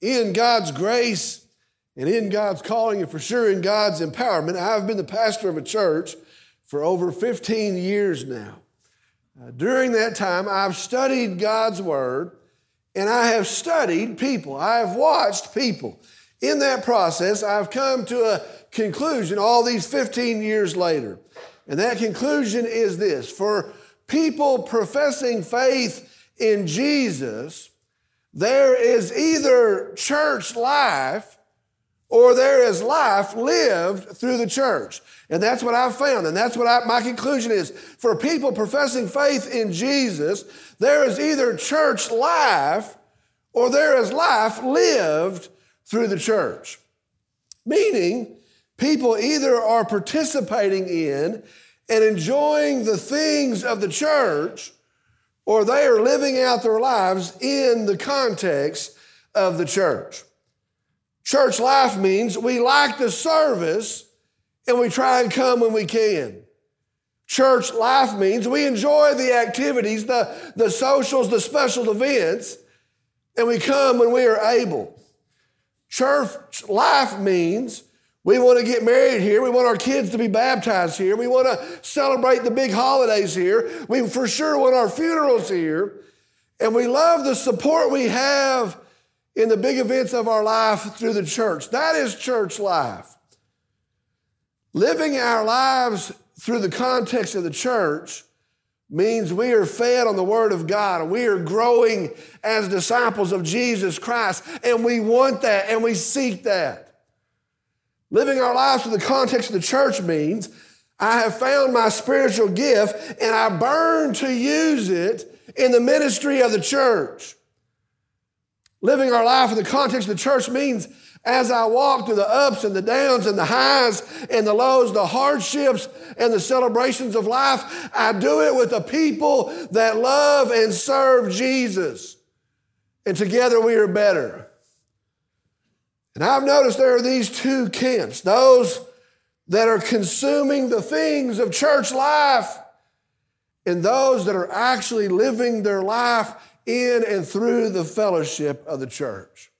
in God's grace and in God's calling, and for sure in God's empowerment, I've been the pastor of a church for over 15 years now. Uh, during that time, I've studied God's Word and I have studied people. I have watched people. In that process, I've come to a conclusion all these 15 years later. And that conclusion is this for people professing faith in Jesus, there is either church life or there is life lived through the church. And that's what I've found. And that's what I, my conclusion is. For people professing faith in Jesus, there is either church life or there is life lived through the church. Meaning, people either are participating in and enjoying the things of the church or they are living out their lives in the context of the church. Church life means we like the service and we try and come when we can. Church life means we enjoy the activities, the, the socials, the special events, and we come when we are able. Church life means we want to get married here. We want our kids to be baptized here. We want to celebrate the big holidays here. We for sure want our funerals here. And we love the support we have in the big events of our life through the church. That is church life. Living our lives through the context of the church means we are fed on the Word of God we are growing as disciples of Jesus Christ, and we want that and we seek that. Living our lives through the context of the church means I have found my spiritual gift and I burn to use it in the ministry of the church. Living our life in the context of the church means as I walk through the ups and the downs and the highs and the lows, the hardships and the celebrations of life, I do it with the people that love and serve Jesus. And together we are better. And I've noticed there are these two camps those that are consuming the things of church life and those that are actually living their life in and through the fellowship of the church.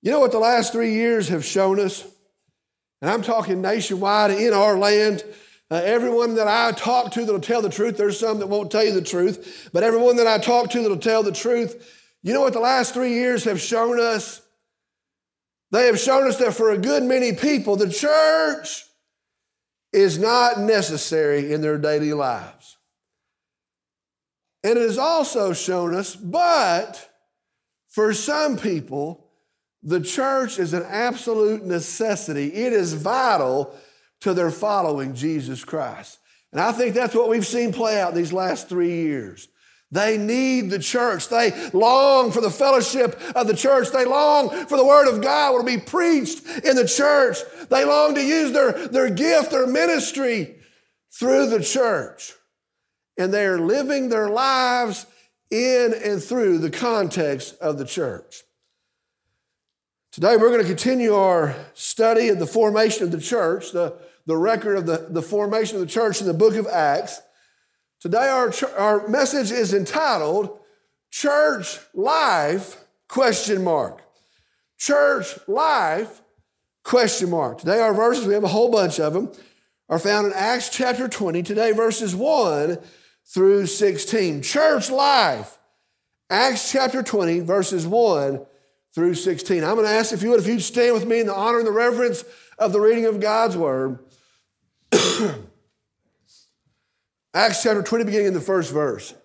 You know what the last three years have shown us? And I'm talking nationwide in our land. Uh, everyone that I talk to that'll tell the truth, there's some that won't tell you the truth, but everyone that I talk to that'll tell the truth, you know what the last three years have shown us? They have shown us that for a good many people, the church is not necessary in their daily lives. And it has also shown us, but for some people, the church is an absolute necessity. It is vital to their following Jesus Christ. And I think that's what we've seen play out these last three years. They need the church. They long for the fellowship of the church. They long for the word of God will be preached in the church. They long to use their, their gift, their ministry through the church. And they are living their lives in and through the context of the church. Today, we're going to continue our study of the formation of the church, the, the record of the, the formation of the church in the book of Acts. Today, our, our message is entitled Church Life, question mark. Church Life, question mark. Today, our verses, we have a whole bunch of them, are found in Acts chapter 20. Today, verses 1 through 16. Church Life, Acts chapter 20, verses 1 through 16. I'm going to ask if you would, if you'd stand with me in the honor and the reverence of the reading of God's word. Acts chapter 20, beginning in the first verse.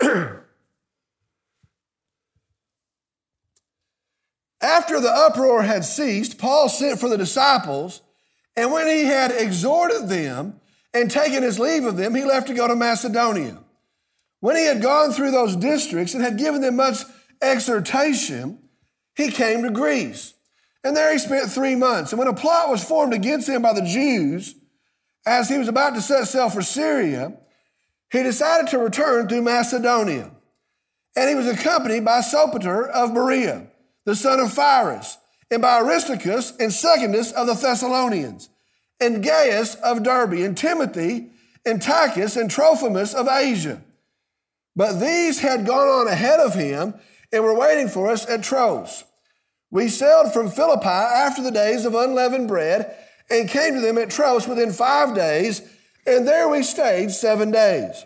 After the uproar had ceased, Paul sent for the disciples, and when he had exhorted them and taken his leave of them, he left to go to Macedonia. When he had gone through those districts and had given them much exhortation, he came to Greece. And there he spent three months. And when a plot was formed against him by the Jews, as he was about to set sail for Syria, he decided to return through Macedonia. And he was accompanied by Sopater of Berea, the son of Pyrrhus, and by Aristarchus and Secundus of the Thessalonians, and Gaius of Derbe, and Timothy, and Tychus, and Trophimus of Asia. But these had gone on ahead of him and were waiting for us at Troas. We sailed from Philippi after the days of unleavened bread and came to them at Troas within five days, and there we stayed seven days.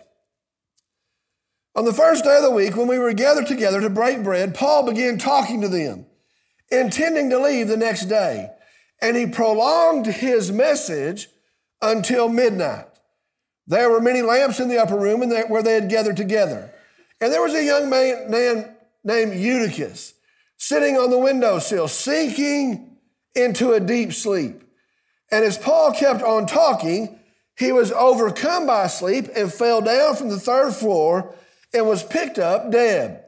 On the first day of the week, when we were gathered together to break bread, Paul began talking to them, intending to leave the next day, and he prolonged his message until midnight. There were many lamps in the upper room and where they had gathered together. And there was a young man named Eutychus sitting on the windowsill, sinking into a deep sleep. And as Paul kept on talking, he was overcome by sleep and fell down from the third floor and was picked up dead.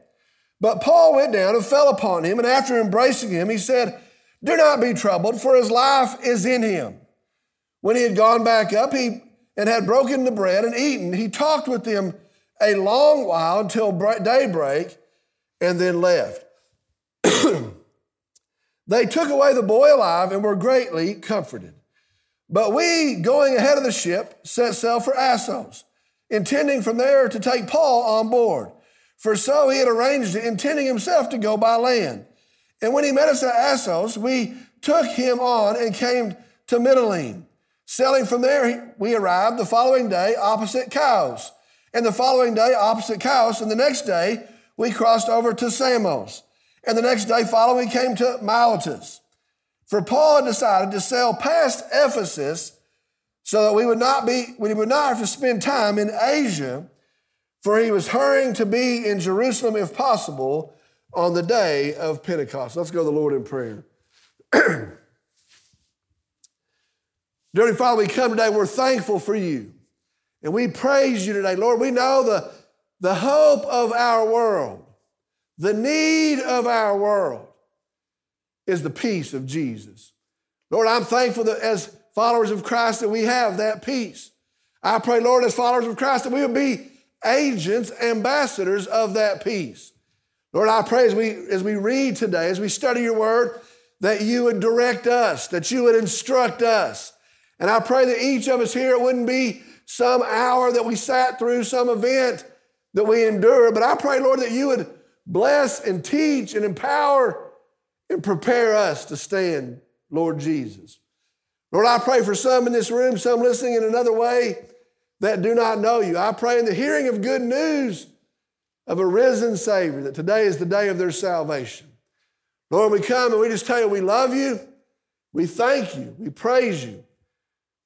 But Paul went down and fell upon him, and after embracing him, he said, Do not be troubled, for his life is in him. When he had gone back up, he and had broken the bread and eaten, he talked with them a long while until daybreak and then left. they took away the boy alive and were greatly comforted. But we, going ahead of the ship, set sail for Assos, intending from there to take Paul on board. For so he had arranged it, intending himself to go by land. And when he met us at Assos, we took him on and came to Mytilene. Sailing from there, we arrived the following day opposite Chios. And the following day opposite Chios. And the next day, we crossed over to Samos. And the next day following, we came to Miletus. For Paul had decided to sail past Ephesus so that we would not be, we would not have to spend time in Asia, for he was hurrying to be in Jerusalem if possible on the day of Pentecost. Let's go to the Lord in prayer. Dear Father, we come today, we're thankful for you. And we praise you today. Lord, we know the, the hope of our world, the need of our world is the peace of Jesus. Lord, I'm thankful that as followers of Christ that we have that peace. I pray, Lord, as followers of Christ that we will be agents, ambassadors of that peace. Lord, I pray as we, as we read today, as we study your word, that you would direct us, that you would instruct us, and I pray that each of us here, it wouldn't be some hour that we sat through, some event that we endure, but I pray, Lord, that you would bless and teach and empower and prepare us to stand, Lord Jesus. Lord, I pray for some in this room, some listening in another way that do not know you. I pray in the hearing of good news of a risen Savior that today is the day of their salvation. Lord, we come and we just tell you we love you, we thank you, we praise you.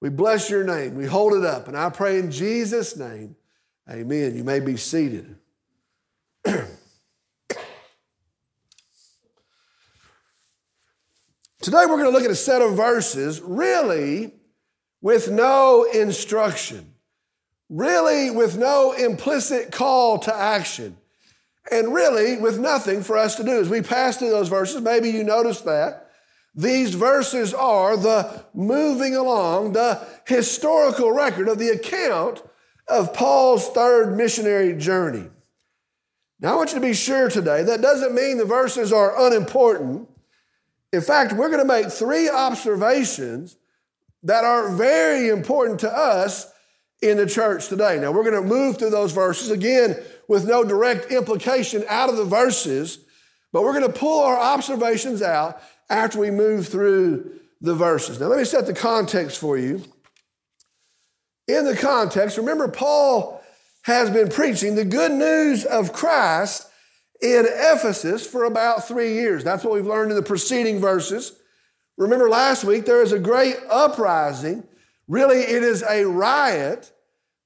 We bless your name. We hold it up. And I pray in Jesus' name, amen. You may be seated. Today we're going to look at a set of verses really with no instruction, really with no implicit call to action, and really with nothing for us to do. As we pass through those verses, maybe you noticed that. These verses are the moving along, the historical record of the account of Paul's third missionary journey. Now, I want you to be sure today that doesn't mean the verses are unimportant. In fact, we're going to make three observations that are very important to us in the church today. Now, we're going to move through those verses again with no direct implication out of the verses, but we're going to pull our observations out after we move through the verses. Now, let me set the context for you. In the context, remember, Paul has been preaching the good news of Christ in Ephesus for about three years. That's what we've learned in the preceding verses. Remember last week, there is a great uprising. Really, it is a riot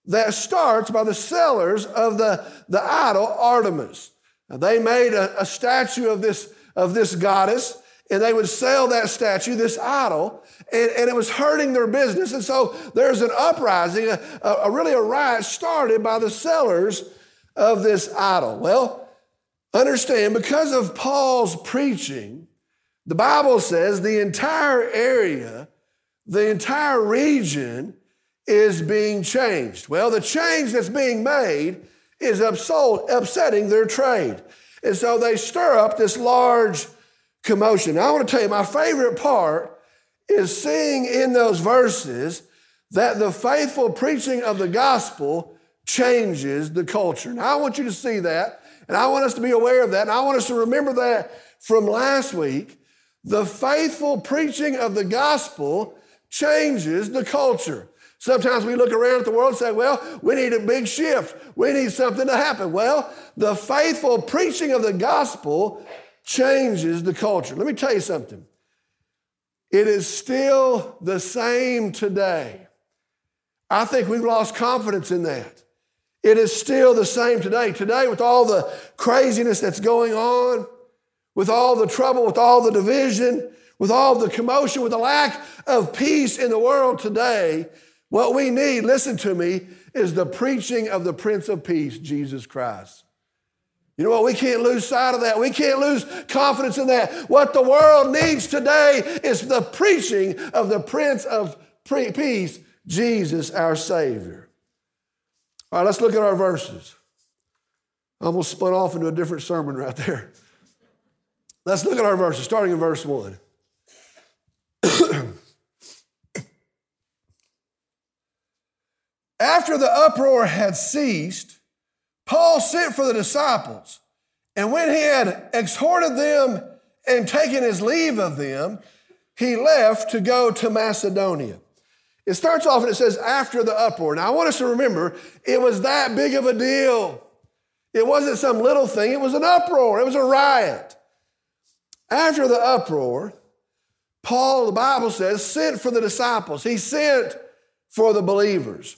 that starts by the sellers of the, the idol Artemis. Now, they made a, a statue of this, of this goddess and they would sell that statue, this idol, and, and it was hurting their business. And so there's an uprising, a, a, really a riot started by the sellers of this idol. Well, understand, because of Paul's preaching, the Bible says the entire area, the entire region is being changed. Well, the change that's being made is upsetting their trade. And so they stir up this large commotion. Now, I want to tell you, my favorite part is seeing in those verses that the faithful preaching of the gospel changes the culture. Now, I want you to see that, and I want us to be aware of that, and I want us to remember that from last week. The faithful preaching of the gospel changes the culture. Sometimes we look around at the world and say, well, we need a big shift. We need something to happen. Well, the faithful preaching of the gospel changes the culture. Let me tell you something. It is still the same today. I think we've lost confidence in that. It is still the same today. Today, with all the craziness that's going on, with all the trouble, with all the division, with all the commotion, with the lack of peace in the world today, what we need, listen to me, is the preaching of the Prince of Peace, Jesus Christ. You know what? We can't lose sight of that. We can't lose confidence in that. What the world needs today is the preaching of the Prince of Peace, Jesus, our Savior. All right, let's look at our verses. I almost spun off into a different sermon right there. Let's look at our verses, starting in verse 1. After the uproar had ceased, Paul sent for the disciples, and when he had exhorted them and taken his leave of them, he left to go to Macedonia. It starts off and it says, after the uproar. Now, I want us to remember it was that big of a deal. It wasn't some little thing, it was an uproar, it was a riot. After the uproar, Paul, the Bible says, sent for the disciples. He sent for the believers.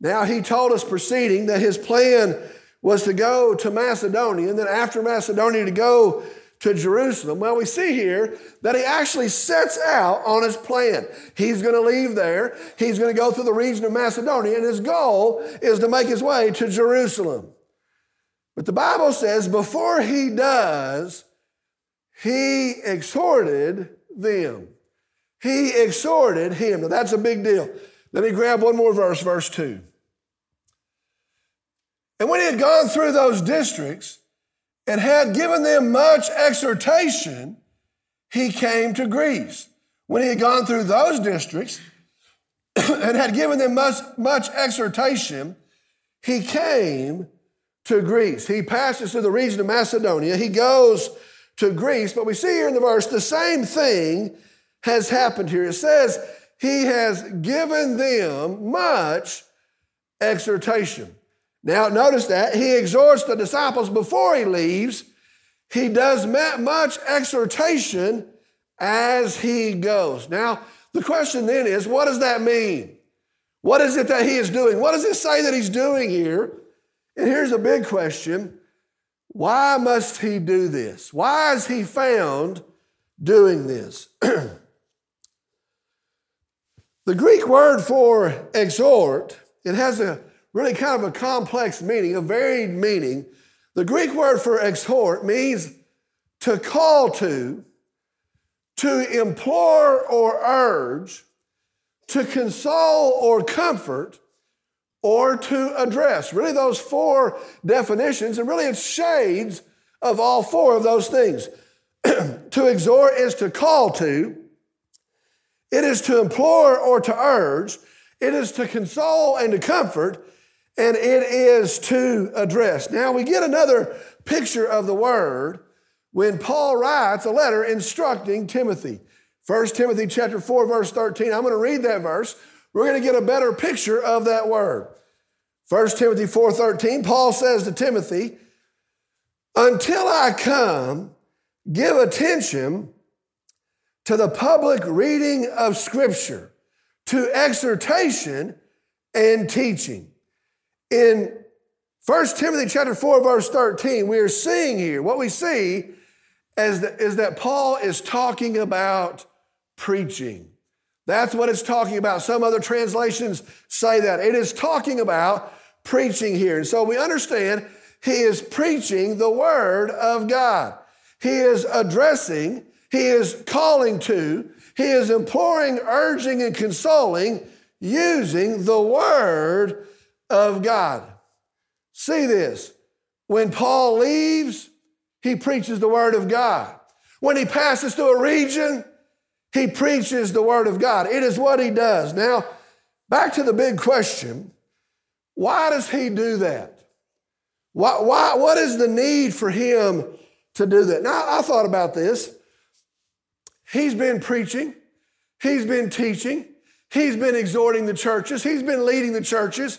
Now, he told us preceding that his plan was to go to Macedonia, and then after Macedonia to go to Jerusalem. Well, we see here that he actually sets out on his plan. He's going to leave there, he's going to go through the region of Macedonia, and his goal is to make his way to Jerusalem. But the Bible says before he does, he exhorted them. He exhorted him. Now that's a big deal. Let me grab one more verse, verse 2. And when he had gone through those districts and had given them much exhortation, he came to Greece. When he had gone through those districts and had given them much, much exhortation, he came to Greece. He passes through the region of Macedonia. He goes to Greece, but we see here in the verse the same thing has happened here. It says, He has given them much exhortation. Now, notice that he exhorts the disciples before he leaves. He does much exhortation as he goes. Now, the question then is what does that mean? What is it that he is doing? What does it say that he's doing here? And here's a big question why must he do this? Why is he found doing this? the Greek word for exhort, it has a really kind of a complex meaning, a varied meaning. The Greek word for exhort means to call to, to implore or urge, to console or comfort, or to address. Really, those four definitions, and really it's shades of all four of those things. to exhort is to call to, it is to implore or to urge, it is to console and to comfort, and it is to address. Now we get another picture of the word when Paul writes a letter instructing Timothy. 1 Timothy chapter 4 verse 13. I'm going to read that verse. We're going to get a better picture of that word. 1 Timothy 4:13 Paul says to Timothy, "Until I come, give attention to the public reading of scripture, to exhortation and teaching." In 1 Timothy chapter 4, verse 13, we are seeing here, what we see is that, is that Paul is talking about preaching. That's what it's talking about. Some other translations say that. It is talking about preaching here. And so we understand he is preaching the word of God. He is addressing, he is calling to, he is imploring, urging, and consoling using the word of God. See this. When Paul leaves, he preaches the word of God. When he passes through a region, he preaches the word of God. It is what he does. Now, back to the big question Why does he do that? Why, why, what is the need for him to do that? Now, I thought about this. He's been preaching, he's been teaching, he's been exhorting the churches, he's been leading the churches.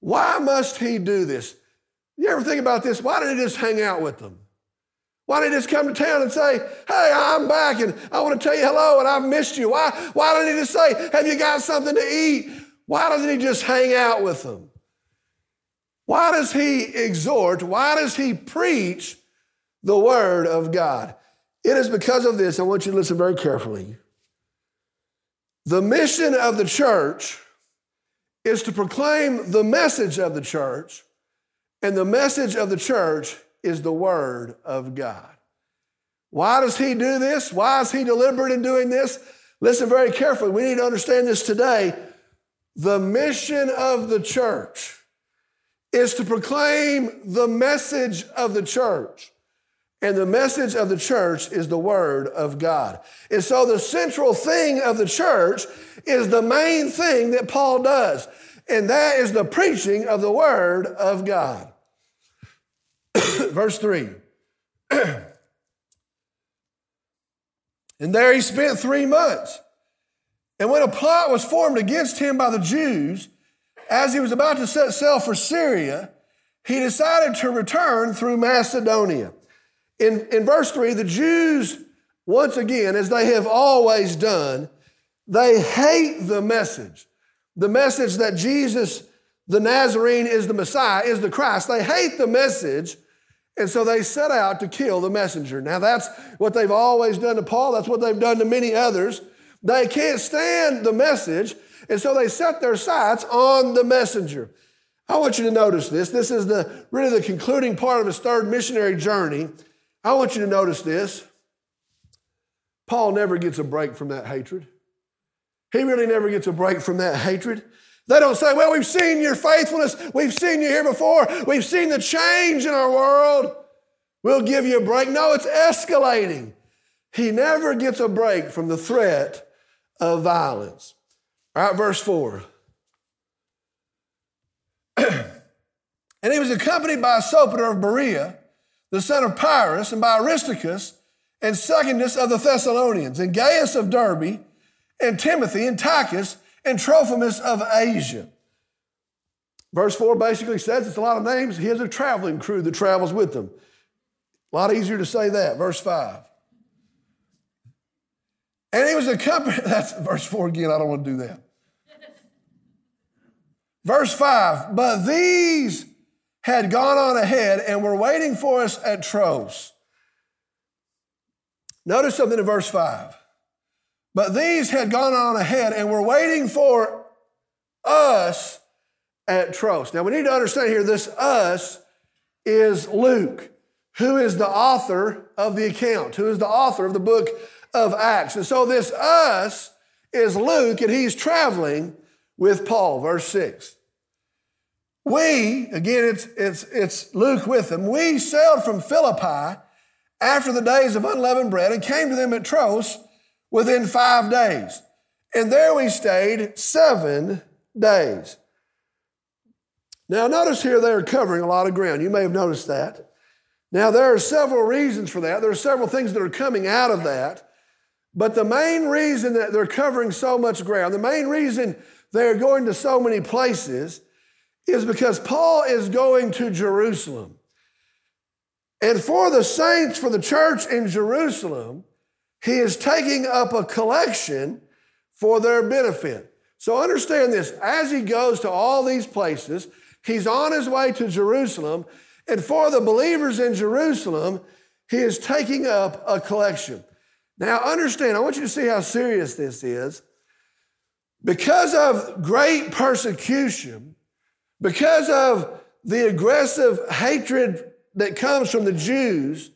Why must he do this? You ever think about this? Why didn't he just hang out with them? Why didn't he just come to town and say, Hey, I'm back and I want to tell you hello and I've missed you? Why, why didn't he just say, Have you got something to eat? Why doesn't he just hang out with them? Why does he exhort? Why does he preach the word of God? It is because of this. I want you to listen very carefully. The mission of the church is to proclaim the message of the church, and the message of the church is the Word of God. Why does he do this? Why is he deliberate in doing this? Listen very carefully. We need to understand this today. The mission of the church is to proclaim the message of the church. And the message of the church is the Word of God. And so the central thing of the church is the main thing that Paul does, and that is the preaching of the Word of God. Verse 3. and there he spent three months. And when a plot was formed against him by the Jews, as he was about to set sail for Syria, he decided to return through Macedonia. In, in verse 3, the Jews, once again, as they have always done, they hate the message. The message that Jesus, the Nazarene, is the Messiah, is the Christ. They hate the message and so they set out to kill the messenger. Now, that's what they've always done to Paul. That's what they've done to many others. They can't stand the message, and so they set their sights on the messenger. I want you to notice this. This is the really the concluding part of his third missionary journey. I want you to notice this. Paul never gets a break from that hatred. He really never gets a break from that hatred. They don't say, well, we've seen your faithfulness. We've seen you here before. We've seen the change in our world. We'll give you a break. No, it's escalating. He never gets a break from the threat of violence. All right, verse 4. and he was accompanied by a Sopater of Berea, the son of Pyrrhus, and by Aristarchus, and Secundus of the Thessalonians, and Gaius of Derbe, and Timothy, and Tychus, and Trophimus of Asia. Verse 4 basically says it's a lot of names. He has a traveling crew that travels with them. A lot easier to say that. Verse 5. And he was accompanied, that's verse 4 again, I don't want to do that. verse 5, but these had gone on ahead and were waiting for us at Troas. Notice something in verse 5. But these had gone on ahead and were waiting for us at Troas. Now we need to understand here this us is Luke, who is the author of the account, who is the author of the book of Acts. And so this us is Luke, and he's traveling with Paul, verse 6. We, again, it's, it's, it's Luke with them, we sailed from Philippi after the days of unleavened bread and came to them at Troas within five days. And there we stayed seven days. Now, notice here they are covering a lot of ground. You may have noticed that. Now, there are several reasons for that. There are several things that are coming out of that. But the main reason that they're covering so much ground, the main reason they're going to so many places, is because Paul is going to Jerusalem. And for the saints, for the church in Jerusalem, he is taking up a collection for their benefit. So understand this as he goes to all these places, he's on his way to Jerusalem, and for the believers in Jerusalem, he is taking up a collection. Now, understand, I want you to see how serious this is. Because of great persecution, because of the aggressive hatred that comes from the Jews,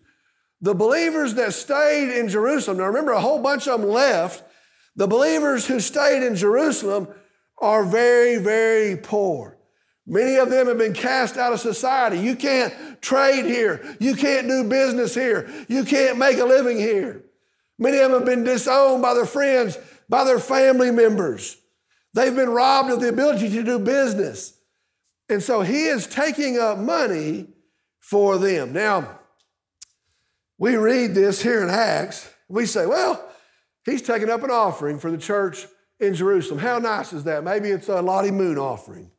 the believers that stayed in Jerusalem, now remember, a whole bunch of them left. The believers who stayed in Jerusalem are very, very poor. Many of them have been cast out of society. You can't trade here. You can't do business here. You can't make a living here. Many of them have been disowned by their friends, by their family members. They've been robbed of the ability to do business. And so he is taking up money for them. Now, we read this here in Acts. We say, well, he's taking up an offering for the church in Jerusalem. How nice is that? Maybe it's a Lottie Moon offering.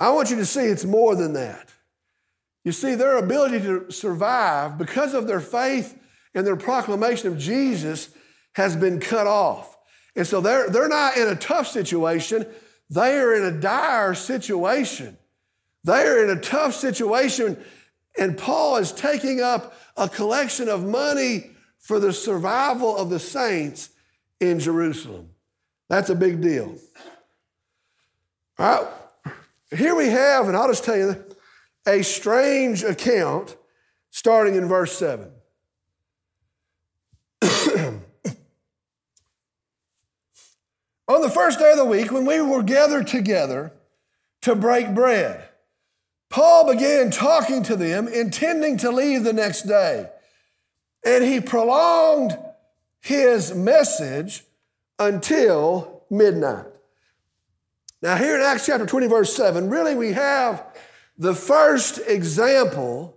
I want you to see it's more than that. You see, their ability to survive because of their faith and their proclamation of Jesus has been cut off. And so they're, they're not in a tough situation, they are in a dire situation. They are in a tough situation, and Paul is taking up a collection of money for the survival of the saints in Jerusalem. That's a big deal. All right, here we have, and I'll just tell you, a strange account starting in verse 7. On the first day of the week, when we were gathered together to break bread, Paul began talking to them, intending to leave the next day. And he prolonged his message until midnight. Now, here in Acts chapter 20, verse 7, really we have the first example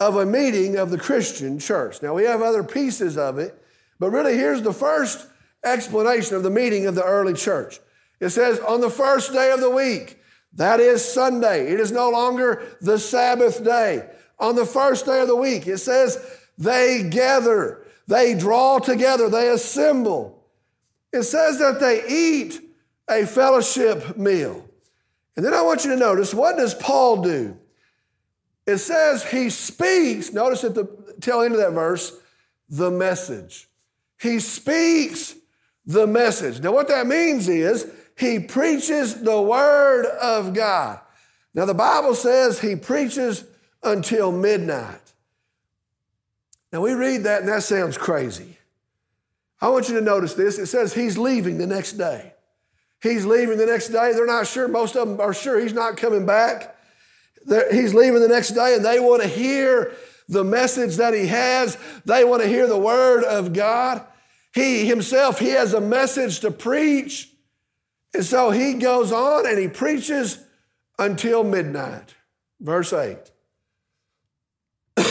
of a meeting of the Christian church. Now, we have other pieces of it, but really here's the first explanation of the meeting of the early church. It says, on the first day of the week, that is Sunday. It is no longer the Sabbath day. On the first day of the week, it says, they gather, they draw together, they assemble. It says that they eat a fellowship meal. And then I want you to notice what does Paul do? It says he speaks, notice at the tail end of that verse, the message. He speaks the message. Now, what that means is he preaches the word of God. Now, the Bible says he preaches until midnight. Now, we read that and that sounds crazy. I want you to notice this. It says he's leaving the next day. He's leaving the next day. They're not sure. Most of them are sure he's not coming back. He's leaving the next day and they want to hear the message that he has. They want to hear the word of God. He himself, he has a message to preach. And so he goes on and he preaches until midnight. Verse 8.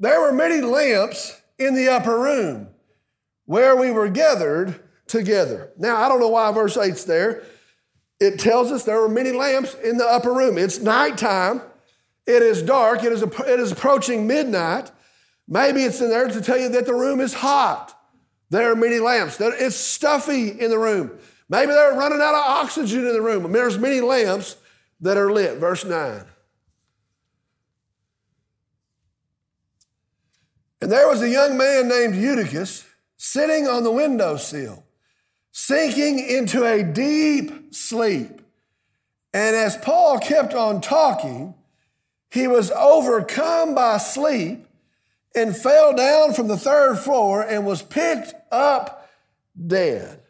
there were many lamps in the upper room where we were gathered together. Now, I don't know why verse 8's there. It tells us there were many lamps in the upper room. It's nighttime. It is dark. It is, it is approaching midnight. Maybe it's in there to tell you that the room is hot. There are many lamps. It's stuffy in the room. Maybe they're running out of oxygen in the room. There's many lamps that are lit. Verse 9. And there was a young man named Eutychus sitting on the windowsill, sinking into a deep sleep. And as Paul kept on talking, he was overcome by sleep and fell down from the third floor and was picked up dead.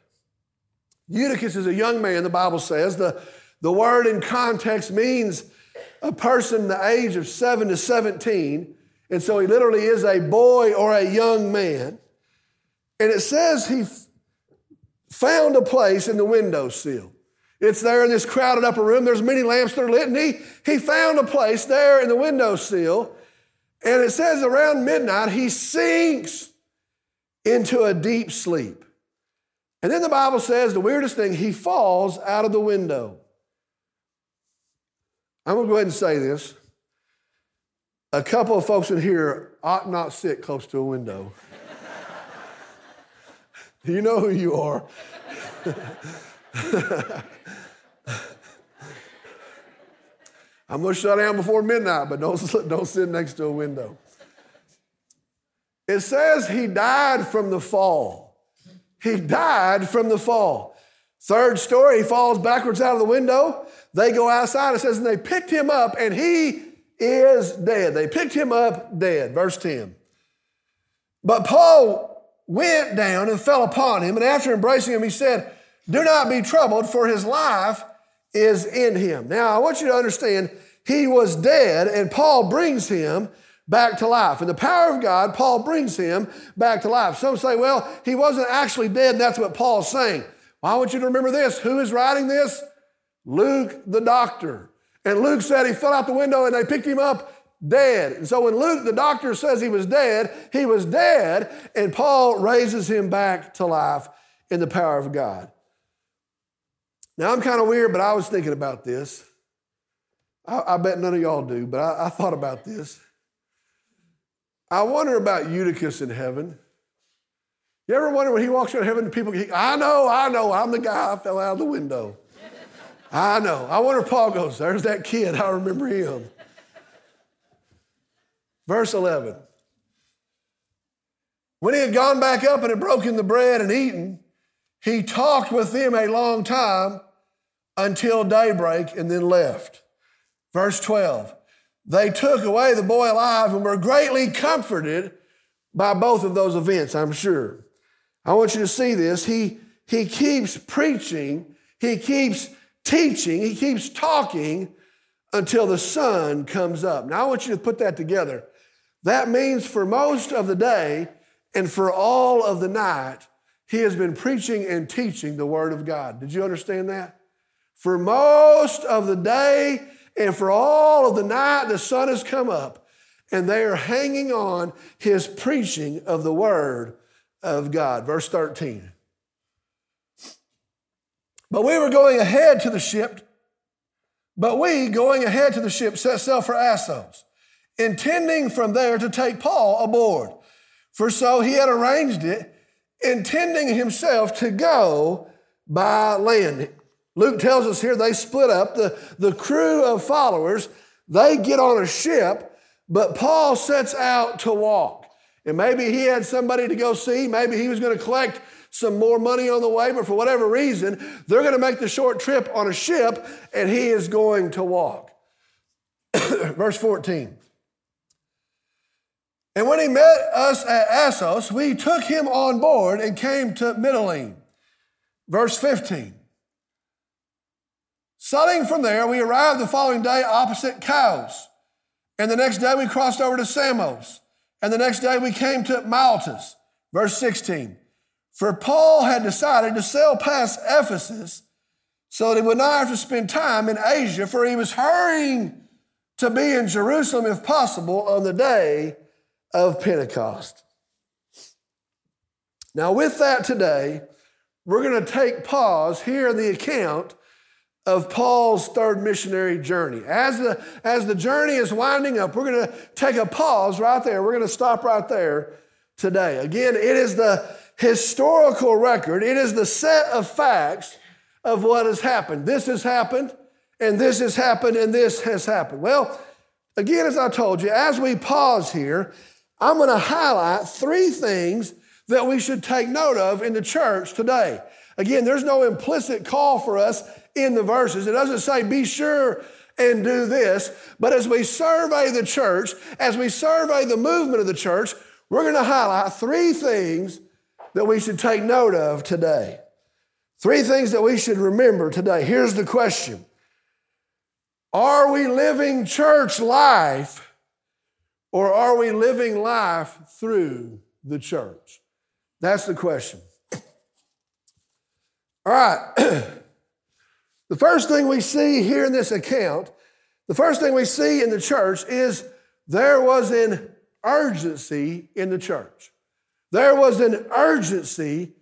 Eutychus is a young man, the Bible says. The, the word in context means a person the age of 7 to 17. And so he literally is a boy or a young man. And it says he found a place in the windowsill. It's there in this crowded upper room. There's many lamps that are lit, and he, he found a place there in the windowsill and it says around midnight, he sinks into a deep sleep. And then the Bible says the weirdest thing, he falls out of the window. I'm going to go ahead and say this. A couple of folks in here ought not sit close to a window. you know who you are. I'm going to shut down before midnight, but don't, don't sit next to a window. It says he died from the fall. He died from the fall. Third story, he falls backwards out of the window. They go outside. It says, and they picked him up, and he is dead. They picked him up dead. Verse 10. But Paul went down and fell upon him, and after embracing him, he said, Do not be troubled, for his life is in him. Now, I want you to understand, he was dead, and Paul brings him back to life. In the power of God, Paul brings him back to life. Some say, well, he wasn't actually dead, and that's what Paul's saying. Well, I want you to remember this. Who is writing this? Luke the doctor. And Luke said he fell out the window and they picked him up dead. And so when Luke, the doctor, says he was dead, he was dead, and Paul raises him back to life in the power of God. Now, I'm kind of weird, but I was thinking about this. I, I bet none of y'all do, but I, I thought about this. I wonder about Eutychus in heaven. You ever wonder when he walks around heaven, people, he, I know, I know, I'm the guy I fell out of the window. I know. I wonder if Paul goes, there's that kid, I remember him. Verse 11. When he had gone back up and had broken the bread and eaten, he talked with them a long time until daybreak and then left. Verse 12. They took away the boy alive and were greatly comforted by both of those events, I'm sure. I want you to see this. He, he keeps preaching, he keeps teaching, he keeps talking until the sun comes up. Now, I want you to put that together. That means for most of the day and for all of the night, he has been preaching and teaching the Word of God. Did you understand that? For most of the day and for all of the night, the sun has come up and they are hanging on his preaching of the Word of God. Verse 13. But we were going ahead to the ship, but we, going ahead to the ship, set sail for Assos intending from there to take Paul aboard. For so he had arranged it, intending himself to go by land. Luke tells us here they split up. The, the crew of followers, they get on a ship, but Paul sets out to walk. And maybe he had somebody to go see. Maybe he was going to collect some more money on the way, but for whatever reason, they're going to make the short trip on a ship and he is going to walk. Verse 14. And when he met us at Assos, we took him on board and came to Mytilene. Verse 15. Sailing from there, we arrived the following day opposite Chios. And the next day we crossed over to Samos. And the next day we came to Miletus. Verse 16. For Paul had decided to sail past Ephesus so that he would not have to spend time in Asia, for he was hurrying to be in Jerusalem, if possible, on the day of Pentecost. Now, with that today, we're going to take pause here in the account of Paul's third missionary journey. As the, as the journey is winding up, we're going to take a pause right there. We're going to stop right there today. Again, it is the historical record, it is the set of facts of what has happened. This has happened, and this has happened, and this has happened. Well, again, as I told you, as we pause here, I'm going to highlight three things that we should take note of in the church today. Again, there's no implicit call for us in the verses. It doesn't say, be sure and do this. But as we survey the church, as we survey the movement of the church, we're going to highlight three things that we should take note of today. Three things that we should remember today. Here's the question Are we living church life or are we living life through the church? That's the question. All right. the first thing we see here in this account, the first thing we see in the church is there was an urgency in the church. There was an urgency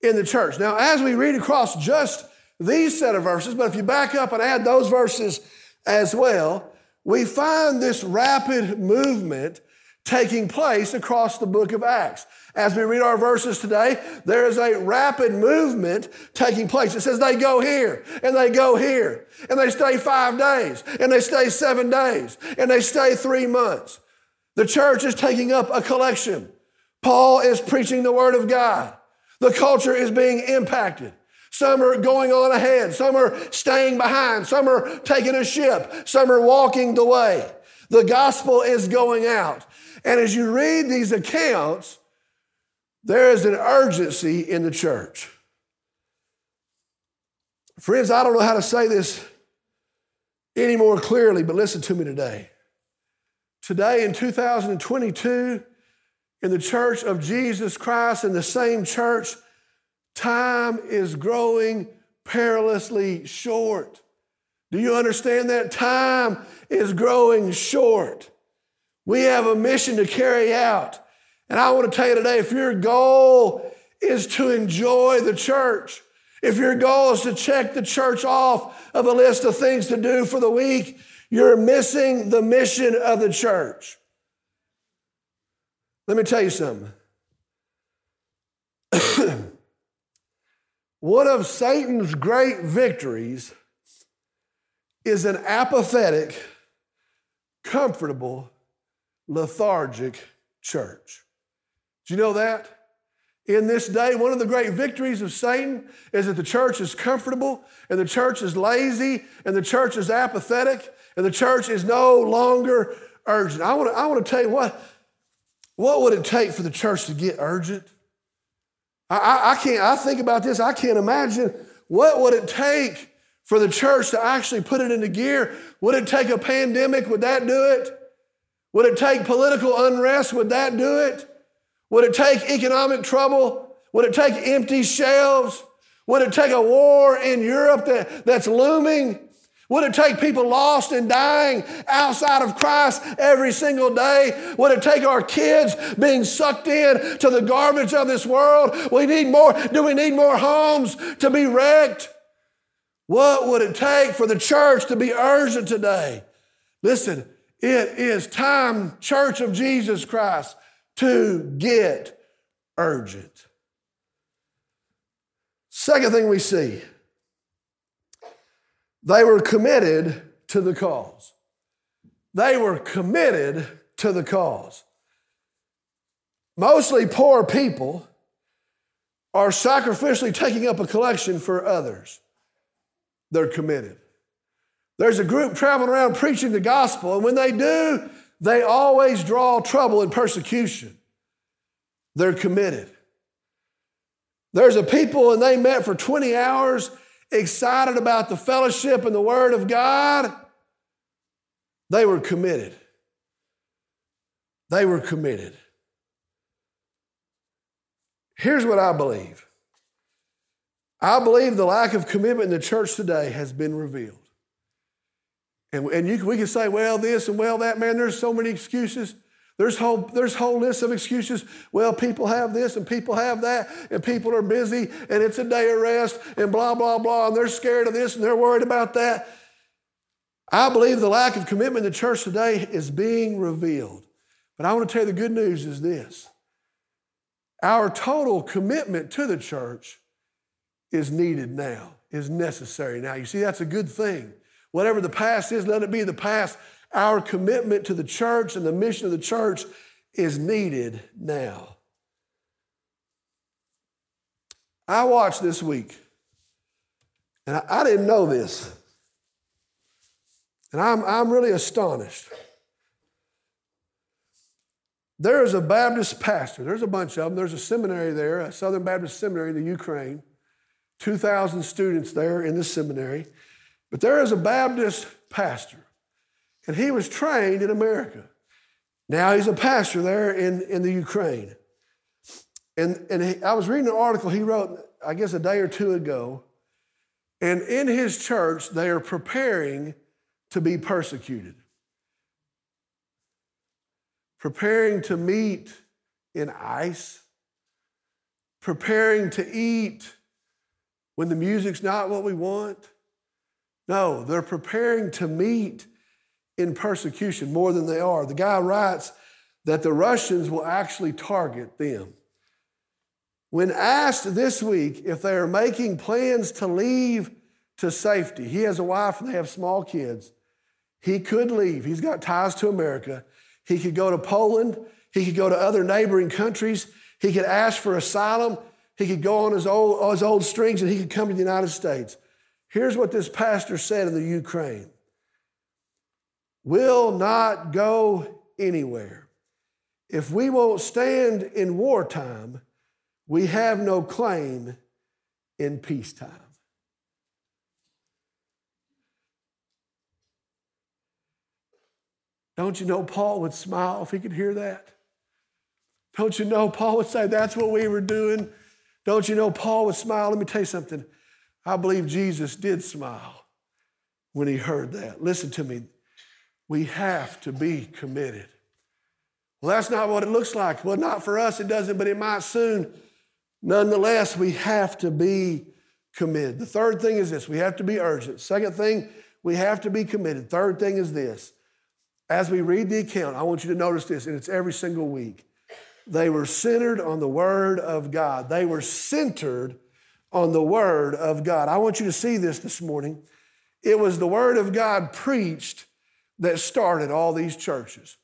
in the church. Now, as we read across just these set of verses, but if you back up and add those verses as well, we find this rapid movement taking place across the book of Acts. As we read our verses today, there is a rapid movement taking place. It says they go here and they go here and they stay five days and they stay seven days and they stay three months. The church is taking up a collection. Paul is preaching the word of God. The culture is being impacted. Some are going on ahead. Some are staying behind. Some are taking a ship. Some are walking the way. The gospel is going out. And as you read these accounts, there is an urgency in the church. Friends, I don't know how to say this any more clearly, but listen to me today. Today in 2022, in the church of Jesus Christ, in the same church Time is growing perilously short. Do you understand that? Time is growing short. We have a mission to carry out. And I want to tell you today if your goal is to enjoy the church, if your goal is to check the church off of a list of things to do for the week, you're missing the mission of the church. Let me tell you something. One of Satan's great victories is an apathetic, comfortable, lethargic church. Do you know that? In this day, one of the great victories of Satan is that the church is comfortable and the church is lazy and the church is apathetic and the church is no longer urgent. I want to, I want to tell you what, what would it take for the church to get urgent? I, I, I can't, I think about this, I can't imagine what would it take for the church to actually put it into gear. Would it take a pandemic? Would that do it? Would it take political unrest? Would that do it? Would it take economic trouble? Would it take empty shelves? Would it take a war in Europe that, that's looming? Would it take people lost and dying outside of Christ every single day? Would it take our kids being sucked in to the garbage of this world? We need more. Do we need more homes to be wrecked? What would it take for the church to be urgent today? Listen, it is time, Church of Jesus Christ, to get urgent. Second thing we see, they were committed to the cause. They were committed to the cause. Mostly poor people are sacrificially taking up a collection for others. They're committed. There's a group traveling around preaching the gospel, and when they do, they always draw trouble and persecution. They're committed. There's a people, and they met for 20 hours, excited about the fellowship and the Word of God. They were committed. They were committed. Here's what I believe I believe the lack of commitment in the church today has been revealed. And, and you, we can say, well, this and well, that. Man, there's so many excuses. There's whole, there's whole lists of excuses. Well, people have this and people have that, and people are busy, and it's a day of rest, and blah, blah, blah, and they're scared of this and they're worried about that. I believe the lack of commitment in the church today is being revealed. But I want to tell you the good news is this our total commitment to the church is needed now, is necessary now. You see, that's a good thing. Whatever the past is, let it be the past. Our commitment to the church and the mission of the church is needed now. I watched this week, and I, I didn't know this, and I'm, I'm really astonished. There is a Baptist pastor, there's a bunch of them. There's a seminary there, a Southern Baptist seminary in the Ukraine, 2,000 students there in the seminary. But there is a Baptist pastor, and he was trained in America. Now he's a pastor there in, in the Ukraine. And, and he, I was reading an article he wrote, I guess, a day or two ago. And in his church, they are preparing to be persecuted, preparing to meet in ice, preparing to eat when the music's not what we want no, they're preparing to meet in persecution more than they are. The guy writes that the Russians will actually target them. When asked this week if they are making plans to leave to safety, he has a wife and they have small kids. He could leave. He's got ties to America. He could go to Poland. He could go to other neighboring countries. He could ask for asylum. He could go on his old, his old strings and he could come to the United States. Here's what this pastor said in the Ukraine Will not go anywhere. If we won't stand in wartime, we have no claim in peacetime. Don't you know Paul would smile if he could hear that? Don't you know Paul would say, That's what we were doing Don't you know Paul would smile? Let me tell you something. I believe Jesus did smile when he heard that. Listen to me. We have to be committed. Well, that's not what it looks like. Well, not for us, it doesn't, but it might soon. Nonetheless, we have to be committed. The third thing is this we have to be urgent. Second thing, we have to be committed. Third thing is this. As we read the account, I want you to notice this, and it's every single week. They were centered on the Word of God. They were centered on the Word of God. I want you to see this this morning. It was the Word of God preached that started all these churches.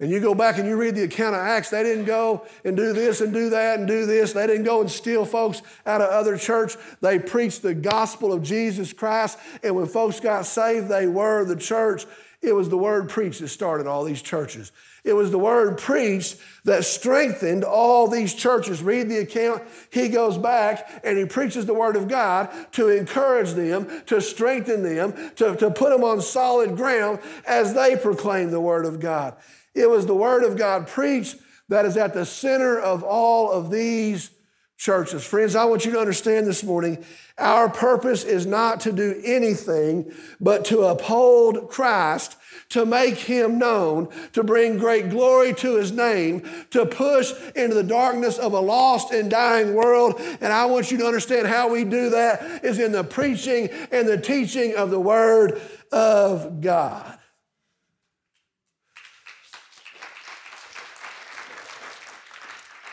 And you go back and you read the account of Acts, they didn't go and do this and do that and do this. They didn't go and steal folks out of other church. They preached the gospel of Jesus Christ. And when folks got saved, they were the church. It was the word preached that started all these churches. It was the word preached that strengthened all these churches. Read the account. He goes back and he preaches the word of God to encourage them, to strengthen them, to, to put them on solid ground as they proclaim the word of God. It was the Word of God preached that is at the center of all of these churches. Friends, I want you to understand this morning our purpose is not to do anything but to uphold Christ, to make him known, to bring great glory to his name, to push into the darkness of a lost and dying world. And I want you to understand how we do that is in the preaching and the teaching of the Word of God.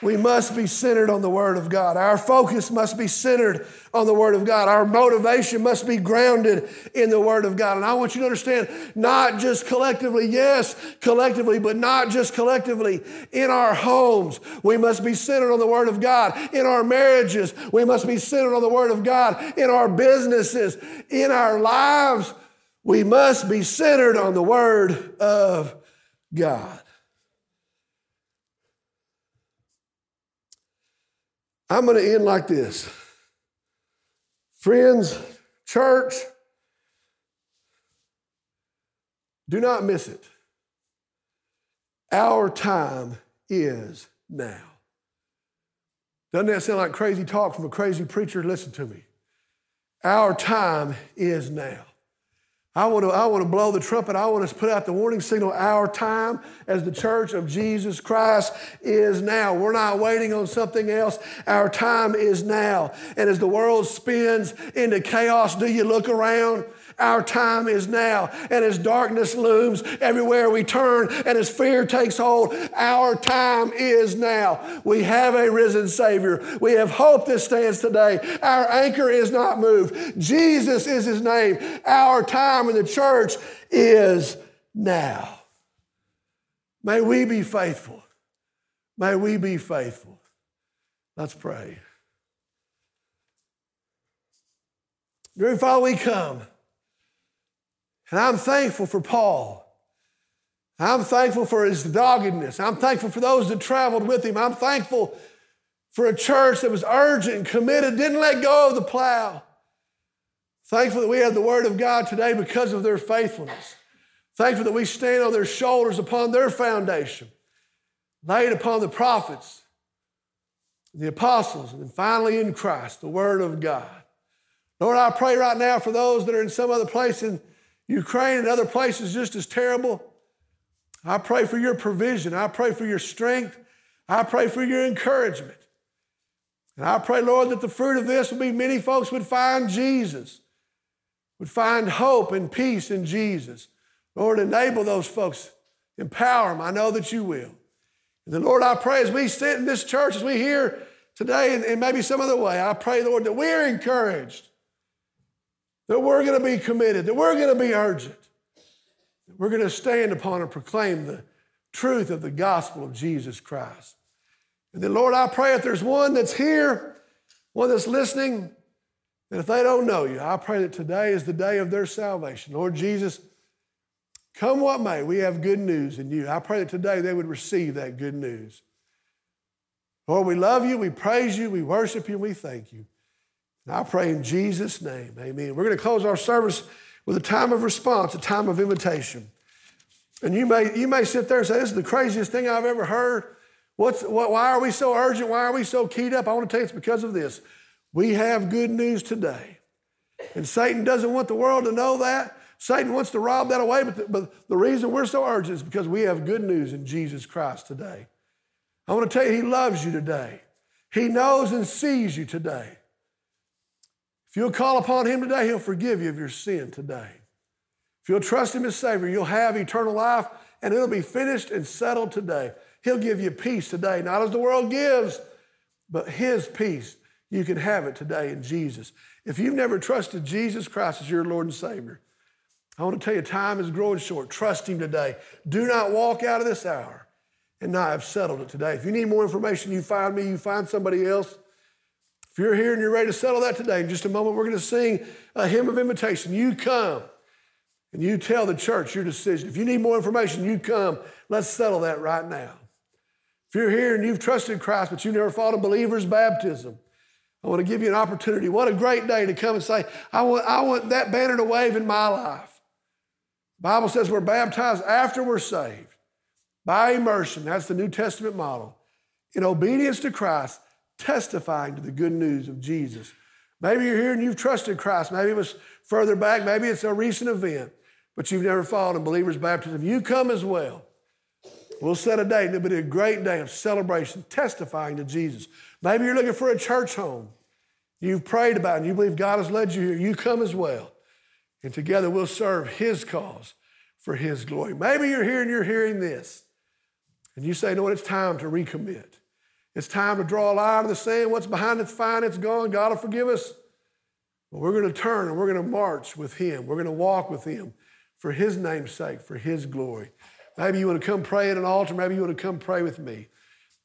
We must be centered on the Word of God. Our focus must be centered on the Word of God. Our motivation must be grounded in the Word of God. And I want you to understand, not just collectively, yes, collectively, but not just collectively. In our homes, we must be centered on the Word of God. In our marriages, we must be centered on the Word of God. In our businesses, in our lives, we must be centered on the Word of God. I'm going to end like this. Friends, church, do not miss it. Our time is now. Doesn't that sound like crazy talk from a crazy preacher? Listen to me. Our time is now. I want, to, I want to blow the trumpet. I want to put out the warning signal. Our time as the church of Jesus Christ is now. We're not waiting on something else. Our time is now. And as the world spins into chaos, do you look around? Our time is now. And as darkness looms everywhere we turn and as fear takes hold, our time is now. We have a risen Savior. We have hope that stands today. Our anchor is not moved. Jesus is His name. Our time in the church is now. May we be faithful. May we be faithful. Let's pray. Dear Father, we come. And I'm thankful for Paul. I'm thankful for his doggedness. I'm thankful for those that traveled with him. I'm thankful for a church that was urgent, committed, didn't let go of the plow. Thankful that we have the Word of God today because of their faithfulness. Thankful that we stand on their shoulders upon their foundation, laid upon the prophets, the apostles, and finally in Christ, the Word of God. Lord, I pray right now for those that are in some other place in Ukraine and other places just as terrible. I pray for your provision. I pray for your strength. I pray for your encouragement. And I pray, Lord, that the fruit of this will be many folks would find Jesus, would find hope and peace in Jesus. Lord, enable those folks, empower them. I know that you will. And then, Lord, I pray as we sit in this church, as we hear today and, and maybe some other way, I pray, Lord, that we're encouraged that we're going to be committed, that we're going to be urgent, that we're going to stand upon and proclaim the truth of the gospel of Jesus Christ. And then, Lord, I pray if there's one that's here, one that's listening, that if they don't know you, I pray that today is the day of their salvation. Lord Jesus, come what may, we have good news in you. I pray that today they would receive that good news. Lord, we love you, we praise you, we worship you, we thank you. And I pray in Jesus' name, amen. We're going to close our service with a time of response, a time of invitation. And you may, you may sit there and say, This is the craziest thing I've ever heard. What's, what, why are we so urgent? Why are we so keyed up? I want to tell you it's because of this. We have good news today. And Satan doesn't want the world to know that. Satan wants to rob that away, but the, but the reason we're so urgent is because we have good news in Jesus Christ today. I want to tell you, He loves you today. He knows and sees you today. If you'll call upon Him today, He'll forgive you of your sin today. If you'll trust Him as Savior, you'll have eternal life and it'll be finished and settled today. He'll give you peace today, not as the world gives, but His peace. You can have it today in Jesus. If you've never trusted Jesus Christ as your Lord and Savior, I want to tell you, time is growing short. Trust Him today. Do not walk out of this hour and not have settled it today. If you need more information, you find me, you find somebody else. If you're here and you're ready to settle that today, in just a moment, we're going to sing a hymn of invitation. You come and you tell the church your decision. If you need more information, you come. Let's settle that right now. If you're here and you've trusted Christ, but you never fought a believer's baptism, I want to give you an opportunity. What a great day to come and say, I want, I want that banner to wave in my life. The Bible says we're baptized after we're saved by immersion. That's the New Testament model. In obedience to Christ, testifying to the good news of Jesus. Maybe you're here and you've trusted Christ. Maybe it was further back. Maybe it's a recent event, but you've never followed in believer's baptism. You come as well. We'll set a date. It'll be a great day of celebration, testifying to Jesus. Maybe you're looking for a church home. You've prayed about it and you believe God has led you here. You come as well. And together we'll serve His cause for His glory. Maybe you're here and you're hearing this. And you say, no, it's time to recommit. It's time to draw a line in the sand. What's behind it's fine, it's gone. God will forgive us. But we're going to turn and we're going to march with Him. We're going to walk with Him for His name's sake, for His glory. Maybe you want to come pray at an altar. Maybe you want to come pray with me.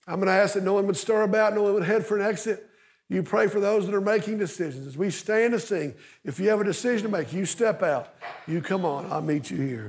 I'm going to ask that no one would stir about, no one would head for an exit. You pray for those that are making decisions. As we stand to sing, if you have a decision to make, you step out. You come on. I'll meet you here.